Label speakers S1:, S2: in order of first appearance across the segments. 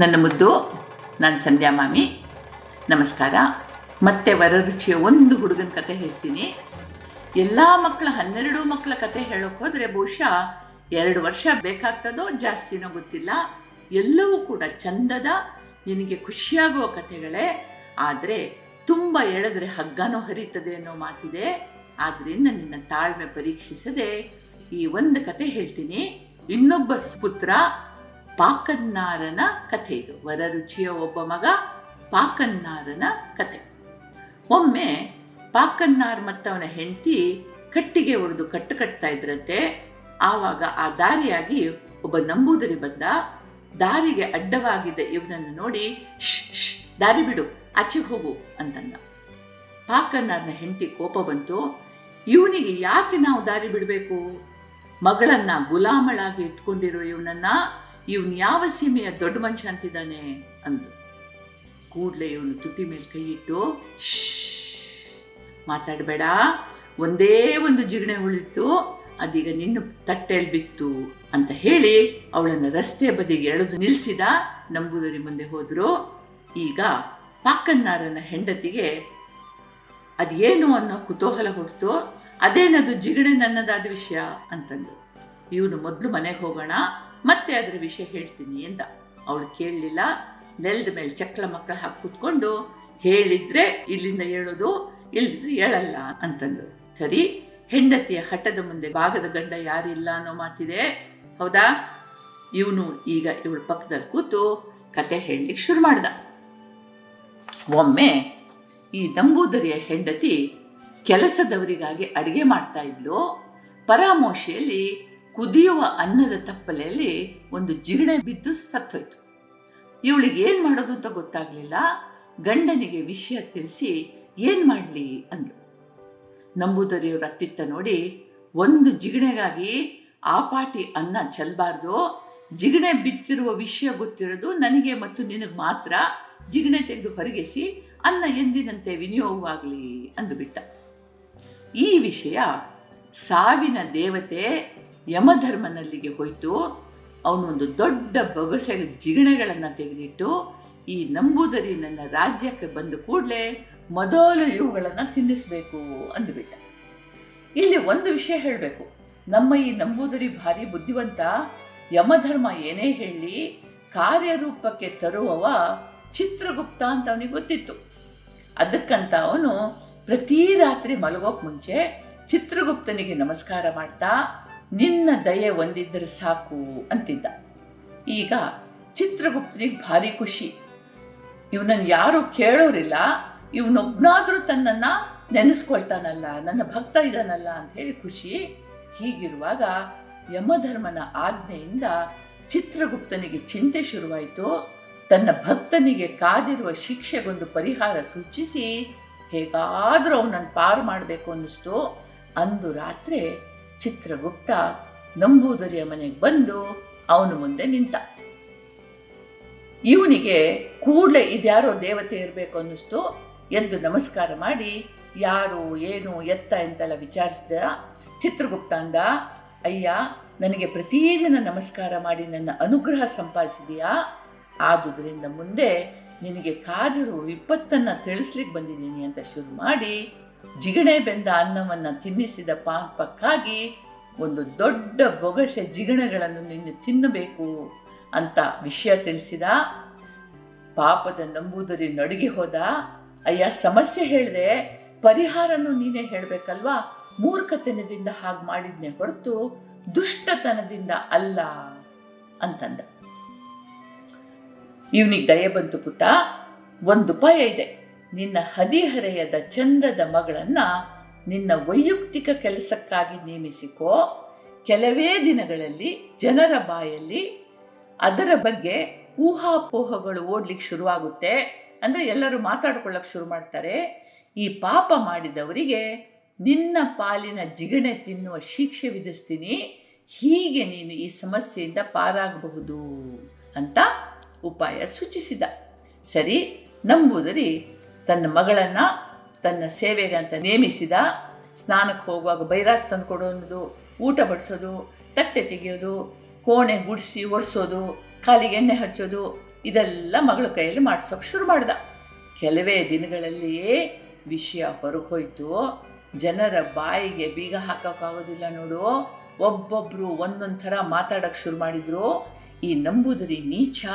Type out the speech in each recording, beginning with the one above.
S1: ನನ್ನ ಮುದ್ದು, ನಾನು ಸಂಧ್ಯಾ ಮಾಮಿ. ನಮಸ್ಕಾರ. ಮತ್ತೆ ವರರುಚಿಯ ಒಂದು ಹುಡುಗನ ಕತೆ ಹೇಳ್ತೀನಿ. ಎಲ್ಲ ಮಕ್ಕಳ ಹನ್ನೆರಡು ಮಕ್ಕಳ ಕತೆ ಹೇಳೋಕೆ ಹೋದರೆ ಬಹುಶಃ ಎರಡು ವರ್ಷ ಬೇಕಾಗ್ತದೋ ಜಾಸ್ತಿನೋ ಗೊತ್ತಿಲ್ಲ. ಎಲ್ಲವೂ ಕೂಡ ಚಂದದ, ನಿನಗೆ ಖುಷಿಯಾಗುವ ಕಥೆಗಳೇ ಆದರೆ ತುಂಬ ಎಳೆದ್ರೆ ಹಗ್ಗನೂ ಹರಿತದೆ ಅನ್ನೋ ಮಾತಿದೆ. ಆದ್ದರಿಂದ ನಿನ್ನ ತಾಳ್ಮೆ ಪರೀಕ್ಷಿಸದೆ ಈ ಒಂದು ಕತೆ ಹೇಳ್ತೀನಿ. ಇನ್ನೊಬ್ಬ ಪುತ್ರ ಪಾಕನ್ನಾರನ ಕಥೆ ಇದು. ವರರುಚಿಯ ಒಬ್ಬ ಮಗ, ಪಾಕನ್ನಾರನ ಕತೆ ಒಮ್ಮೆ ಪಾಕನ್ನಾರ್ ಮತ್ತವನ ಹೆಂಡತಿ ಕಟ್ಟಿಗೆ ಒಡೆದು ಕಟ್ಟು ಕಟ್ತಾ ಇದ್ರಂತೆ. ಆವಾಗ ಆ ದಾರಿಯಾಗಿ ಒಬ್ಬ ನಂಬೂದರಿ ಬಂದ. ದಾರಿಗೆ ಅಡ್ಡವಾಗಿದ್ದ ಇವನನ್ನು ನೋಡಿ ಶ್ ಶ್ ದಾರಿ ಬಿಡು ಆಚೆಗೆ ಹೋಗು ಅಂತಂದ. ಪಾಕನ್ನಾರ್ನ ಹೆಂಡತಿ ಕೋಪ ಬಂತು. ಇವನಿಗೆ ಯಾಕೆ ನಾವು ದಾರಿ ಬಿಡಬೇಕು? ಮಗಳನ್ನ ಗುಲಾಮಳಾಗಿ ಇಟ್ಕೊಂಡಿರೋ ಇವನನ್ನ ಇವನ್ ಯಾವ ಸೀಮೆಯ ದೊಡ್ಡ ಮನುಷ್ಯ ಅಂತಿದ್ದಾನೆ ಅಂದು. ಕೂಡಲೇ ಇವನು ತುಟಿ ಮೇಲೆ ಕೈ ಇಟ್ಟು ಮಾತಾಡಬೇಡ. ಒಂದೇ ಒಂದು ಜಿಗಣೆ ಉಳಿತು, ಅದೀಗ ನಿನ್ನ ತಟ್ಟೆಯಲ್ಲಿ ಬಿತ್ತು ಅಂತ ಹೇಳಿ ಅವಳನ್ನು ರಸ್ತೆ ಬದಿಗೆ ಎಳೆದು ನಿಲ್ಲಿಸಿದ ನಂಬುದರಿ ಮುಂದೆ ಹೋದ್ರು. ಈಗ ಪಾಕನ್ನಾರನ ಹೆಂಡತಿಗೆ, ಅದೇನು ಅನ್ನೋ ಕುತೂಹಲ ಹೊಡ್ತು ಅದೇನದು ಜಿಗಣೆ ನನ್ನದಾದ ವಿಷಯ? ಅಂತಂದು. ಇವನು ಮೊದಲು ಮನೆಗೆ ಹೋಗೋಣ ಮತ್ತೆ ಅದರ ವಿಷಯ ಹೇಳ್ತೀನಿ ಎಂದ ಅವಳು ಕೇಳಲಿಲ್ಲ. ನೆಲದ ಮೇಲೆ ಚಕ್ಲ ಮಕ್ಕಳ ಹಾಕಿ ಕೂತ್ಕೊಂಡು ಹೇಳಿದ್ರೆ ಇಲ್ಲಿಂದ ಹೇಳೋದು ಇಲ್ಲದಿದ್ರೆ ಹೇಳಲ್ಲ ಅಂತಂದು. ಸರಿ, ಹೆಂಡತಿಯ ಹಠದ ಮುಂದೆ ಭಾಗದ ಗಂಡ ಯಾರಿಲ್ಲ ಅನ್ನೋ ಮಾತಿದೆ. ಹೌದಾ? ಇವನು ಈಗ ಇವಳ ಪಕ್ಕದಲ್ಲಿ ಕೂತು ಕತೆ ಹೇಳಲಿಕ್ಕೆ ಶುರು ಮಾಡ್ದ. ಒಮ್ಮೆ ಈ ನಂಬೂದರಿಯ ಹೆಂಡತಿ ಕೆಲಸದವರಿಗಾಗಿ ಅಡಿಗೆ ಮಾಡ್ತಾ ಇದ್ಲು. ಪರಾಮೋಶಿಯಲ್ಲಿ ಕುದಿಯುವ ಅನ್ನದ ತಪ್ಪಲೆಯಲ್ಲಿ ಒಂದು ಜಿರಣೆ ಬಿದ್ದು ಸತ್ತೋಯ್ತು. ಇವಳಿಗೆ ಏನು ಮಾಡೋದು ಅಂತ ಗೊತ್ತಾಗ್ಲಿಲ್ಲ. ಗಂಡನಿಗೆ ವಿಷಯ ತಿಳಿಸಿ ಏನು ಮಾಡಲಿ ಅಂದ್ರು ನಂಬೂದರಿಯವ್ರ ಅತ್ತಿತ್ತ ನೋಡಿ ಒಂದು ಜಿಗಣೆಗಾಗಿ ಆ ಪಾಟಿ ಅನ್ನ ಚೆಲ್ಬಾರ್ದು. ಜಿಗಣೆ ಬಿತ್ತಿರುವ ವಿಷಯ ಗೊತ್ತಿರೋದು ನನಗೆ ಮತ್ತು ನಿನಗೆ ಮಾತ್ರ. ಜಿಗಣೆ ತೆಗೆದು ಹೊರಗೆಸಿ ಅನ್ನ ಎಂದಿನಂತೆ ವಿನಿಯೋಗವಾಗಲಿ ಅಂದುಬಿಟ್ಟ. ಈ ವಿಷಯ ಸಾವಿನ ದೇವತೆ ಯಮಧರ್ಮನಲ್ಲಿಗೆ ಹೋಯ್ತು. ಅವನೊಂದು ದೊಡ್ಡ ಬೊಗಸೆ ಜಿಗಣೆಗಳನ್ನು ತೆಗೆದಿಟ್ಟು ಈ ನಂಬೂದರಿ ನನ್ನ ರಾಜ್ಯಕ್ಕೆ ಬಂದ ಕೂಡಲೇ ಮೊದಲು ಇವುಗಳನ್ನು ತಿನ್ನಿಸ್ಬೇಕು ಅಂದುಬಿಟ್ಟ. ಇಲ್ಲಿ ಒಂದು ವಿಷಯ ಹೇಳಬೇಕು. ನಮ್ಮ ಈ ನಂಬೂದರಿ ಭಾರಿ ಬುದ್ಧಿವಂತ ಯಮಧರ್ಮ ಏನೇ ಹೇಳಿ ಕಾರ್ಯರೂಪಕ್ಕೆ ತರುವವ ಚಿತ್ರಗುಪ್ತ ಅಂತ ಅವನಿಗೆ ಗೊತ್ತಿತ್ತು. ಅದಕ್ಕಂತ ಅವನು ಪ್ರತಿ ರಾತ್ರಿ ಮಲಗೋಕ್ ಮುಂಚೆ ಚಿತ್ರಗುಪ್ತನಿಗೆ ನಮಸ್ಕಾರ ಮಾಡ್ತಾ ನಿನ್ನ ದಯೆ ಒಂದಿದ್ದರೆ ಸಾಕು ಅಂತಿದ್ದ. ಈಗ ಚಿತ್ರಗುಪ್ತನಿಗೆ ಭಾರಿ ಖುಷಿ. ಇವನನ್ನು ಯಾರು ಕೇಳೋರಿಲ್ಲ. ಇವನೊಬ್ನಾದ್ರೂ ತನ್ನನ್ನ ನೆನೆಸ್ಕೊಳ್ತಾನಲ್ಲ, ನನ್ನ ಭಕ್ತ ಇದ್ದಾನಲ್ಲ ಅಂತ ಹೇಳಿ ಖುಷಿ. ಹೀಗಿರುವಾಗ ಯಮಧರ್ಮನ ಆಜ್ಞೆಯಿಂದ ಚಿತ್ರಗುಪ್ತನಿಗೆ ಚಿಂತೆ ಶುರುವಾಯಿತು. ತನ್ನ ಭಕ್ತನಿಗೆ ಕಾದಿರುವ ಶಿಕ್ಷೆಗೊಂದು ಪರಿಹಾರ ಸೂಚಿಸಿ ಹೇಗಾದರೂ ಅವನನ್ನು ಪಾರು ಮಾಡಬೇಕು ಅನ್ನಿಸ್ತು. ಅಂದು ರಾತ್ರಿ ಚಿತ್ರಗುಪ್ತ ನಂಬೂದರಿಯ ಮನೆಗೆ ಬಂದು ಅವನು ಮುಂದೆ ನಿಂತ. ಇವನಿಗೆ ಕೂಡಲೇ ಇದ್ಯಾರೋ ದೇವತೆ ಇರಬೇಕು ಅನ್ನಿಸ್ತು ಎಂದು ನಮಸ್ಕಾರ ಮಾಡಿ, ಯಾರು, ಏನು, ಎತ್ತ ಎಂತೆಲ್ಲ ವಿಚಾರಿಸಿದ ಚಿತ್ರಗುಪ್ತ ಅಂದ, ಅಯ್ಯ, ನನಗೆ ಪ್ರತಿದಿನ ನಮಸ್ಕಾರ ಮಾಡಿ ನನ್ನ ಅನುಗ್ರಹ ಸಂಪಾದಿಸಿದೆಯಾ? ಆದುದರಿಂದ ಮುಂದೆ ನಿನಗೆ ಕಾದಿರುವ ವಿಪತ್ತನ್ನು ತಿಳಿಸ್ಲಿಕ್ಕೆ ಬಂದಿದ್ದೀನಿ ಅಂತ ಶುರು ಮಾಡಿ ಜಿಗಣೆ ಬೆಂದ ಅನ್ನವನ್ನು ತಿನ್ನಿಸಿದ ಪಾಪಕ್ಕಾಗಿ ಒಂದು ದೊಡ್ಡ ಬೊಗಸೆ ಜಿಗಣೆಗಳನ್ನು ನಿನ್ನ ತಿನ್ನಬೇಕು ಅಂತ ವಿಷಯ ತಿಳಿಸಿದ. ಪಾಪದ ನಂಬುದರಿ ನಡುಗಿ ಹೋದ. ಅಯ್ಯ, ಸಮಸ್ಯೆ ಹೇಳಿದೆ, ಪರಿಹಾರನೂ ನೀನೇ ಹೇಳಬೇಕಲ್ವಾ? ಮೂರ್ಖತನದಿಂದ ಹಾಗೆ ಮಾಡಿದ್ನೆ ಹೊರತು ದುಷ್ಟತನದಿಂದ ಅಲ್ಲ ಅಂತಂದ. ಇವನಿಗೆ ದಯ ಬಂತು ಪುಟ್ಟ. ಒಂದು ಉಪಾಯ ಇದೆ. ನಿನ್ನ ಹದಿಹರೆಯದ ಚಂದದ ಮಗಳನ್ನ ನಿನ್ನ ವೈಯಕ್ತಿಕ ಕೆಲಸಕ್ಕಾಗಿ ನೇಮಿಸಿಕೋ. ಕೆಲವೇ ದಿನಗಳಲ್ಲಿ ಜನರ ಬಾಯಲ್ಲಿ ಅದರ ಬಗ್ಗೆ ಊಹಾಪೋಹಗಳು ಓಡ್ಲಿಕ್ಕೆ ಶುರುವಾಗುತ್ತೆ. ಅಂದರೆ ಎಲ್ಲರೂ ಮಾತಾಡ್ಕೊಳ್ಳೋಕೆ ಶುರು ಮಾಡ್ತಾರೆ. ಈ ಪಾಪ ಮಾಡಿದವರಿಗೆ ನಿನ್ನ ಪಾಲಿನ ಜಿಗಣೆ ತಿನ್ನುವ ಶಿಕ್ಷೆ ವಿಧಿಸ್ತೀನಿ. ಹೀಗೆ ನೀನು ಈ ಸಮಸ್ಯೆಯಿಂದ ಪಾರಾಗಬಹುದು ಅಂತ ಉಪಾಯ ಸೂಚಿಸಿದ. ಸರಿ ನಂಬುದರಿ ತನ್ನ ಮಗಳನ್ನು ತನ್ನ ಸೇವೆಗೆ ಅಂತ ನೇಮಿಸಿದ, ಸ್ನಾನಕ್ಕೆ ಹೋಗುವಾಗ ಬೈರಾಸ್ ತಂದು ಕೊಡೋದು ಊಟ ಬಡಿಸೋದು, ತಟ್ಟೆ ತೆಗೆಯೋದು, ಕೋಣೆ ಗುಡಿಸಿ ಒರೆಸೋದು, ಕಾಲಿಗೆ ಎಣ್ಣೆ ಹಚ್ಚೋದು, ಇದೆಲ್ಲ ಮಗಳ ಕೈಯಲ್ಲಿ ಮಾಡಿಸೋಕೆ ಶುರು ಮಾಡ್ದ. ಕೆಲವೇ ದಿನಗಳಲ್ಲಿಯೇ ವಿಷಯ ಹೊರಗೆ ಹೋಯ್ತು ಜನರ ಬಾಯಿಗೆ ಬೀಗ ಹಾಕೋಕ್ಕಾಗೋದಿಲ್ಲ ನೋಡು. ಒಬ್ಬೊಬ್ಬರು ಒಂದೊಂದು ಥರ ಮಾತಾಡೋಕ್ಕೆ ಶುರು ಮಾಡಿದ್ರು. ಈ ನಂಬುದರಿ ನೀಚ,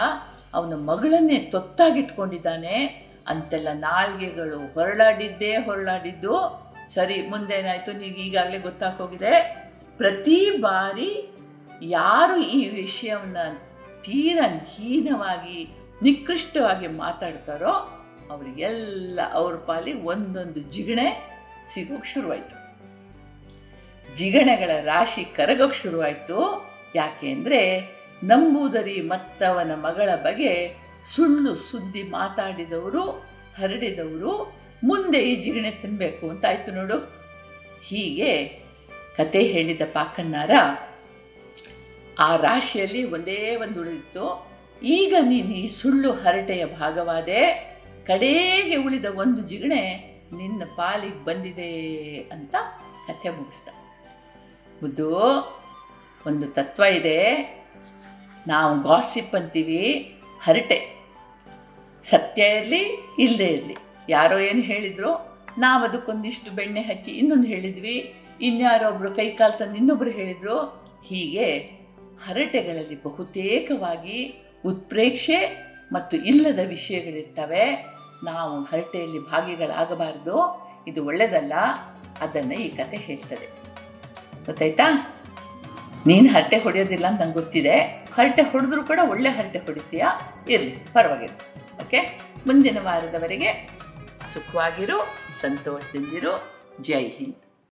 S1: ಅವನ ಮಗಳನ್ನೇ ತೊತ್ತಾಗಿಟ್ಕೊಂಡಿದ್ದಾನೆ. ಅಂತೆಲ್ಲ ನಾಲ್ಗೆಗಳು ಹೊರಳಾಡಿದ್ದೇ ಹೊರಳಾಡಿದ್ದು. ಸರಿ, ಮುಂದೇನಾಯಿತು? ನೀವು ಈಗಾಗಲೇ ಗೊತ್ತಾಗೋಗಿದೆ ಪ್ರತಿ ಬಾರಿ ಯಾರು ಈ ವಿಷಯವನ್ನು ತೀರ ಹೀನವಾಗಿ, ನಿಕೃಷ್ಟವಾಗಿ ಮಾತಾಡ್ತಾರೋ ಅವರಿಗೆಲ್ಲ ಅವ್ರ ಪಾಲಿ ಒಂದೊಂದು ಜಿಗಣೆ ಸಿಗೋಕ್ಕೆ ಶುರುವಾಯಿತು. ಜಿಗಣೆಗಳ ರಾಶಿ ಕರಗೋಕ್ಕೆ ಶುರುವಾಯಿತು. ಯಾಕೆ ಅಂದರೆ ನಂಬೂದರಿ ಮತ್ತವನ ಮಗಳ ಬಗ್ಗೆ ಸುಳ್ಳು ಸುದ್ದಿ ಮಾತಾಡಿದವರು, ಹರಡಿದವರು, ಮುಂದೆ ಈ ಜಿಗಣೆ ತಿನ್ನಬೇಕು ಅಂತ ಆಯ್ತು ನೋಡು. ಹೀಗೆ ಕತೆ ಹೇಳಿದ ಪಾಕನ್ನಾರ ಆ ರಾಶಿಯಲ್ಲಿ ಒಂದೇ ಒಂದು ಉಳಿದಿತ್ತು. ಈಗ ನೀನು ಈ ಸುಳ್ಳು ಹರಟೆಯ ಭಾಗವಾದೆ, ಕಡೆಗೆ ಉಳಿದ ಒಂದು ಜಿಗಣೆ ನಿನ್ನ ಪಾಲಿಗೆ ಬಂದಿದೆ ಅಂತ ಕಥೆ ಮುಗಿಸ್ದ. ಮುದ್ದು ಒಂದು ತತ್ವ ಇದೆ. ನಾವು ಗಾಸಿಪ್ ಅಂತೀವಿ. ಹರಟೆ. ಸತ್ಯ ಇರಲಿ ಇಲ್ಲದೆ ಇರಲಿ. ಯಾರೋ ಏನು ಹೇಳಿದ್ರು ನಾವು ಅದಕ್ಕೊಂದಿಷ್ಟು ಬೆಣ್ಣೆ ಹಚ್ಚಿ ಇನ್ನೊಂದು ಹೇಳಿದ್ವಿ. ಇನ್ಯಾರೊಬ್ರು ಕೈ ಕಾಲು ತಂದು ಇನ್ನೊಬ್ರು ಹೇಳಿದ್ರು. ಹೀಗೆ ಹರಟೆಗಳಲ್ಲಿ ಬಹುತೇಕವಾಗಿ ಉತ್ಪ್ರೇಕ್ಷೆ ಮತ್ತು ಇಲ್ಲದ ವಿಷಯಗಳಿರ್ತವೆ. ನಾವು ಹರಟೆಯಲ್ಲಿ ಭಾಗಿಗಳಾಗಬಾರ್ದು. ಇದು ಒಳ್ಳೆಯದಲ್ಲ ಅದನ್ನು ಈ ಕತೆ ಹೇಳ್ತದೆ. ಗೊತ್ತಾಯ್ತಾ? ನೀನು ಹರಟೆ ಹೊಡೆಯೋದಿಲ್ಲ ಅಂತ ನಂಗೆ ಗೊತ್ತಿದೆ. ಹರಟೆ ಹೊಡೆದ್ರೂ ಕೂಡ ಒಳ್ಳೆ ಹರಟೆ ಹೊಡಿತೀಯಾ? ಇರಲಿ, ಪರವಾಗಿಲ್ಲ. ಓಕೆ ಮುಂದಿನ ವಾರದವರೆಗೆ ಸುಖವಾಗಿರು ಸಂತೋಷದಿಂದಿರು ಜೈ ಹಿಂದ್.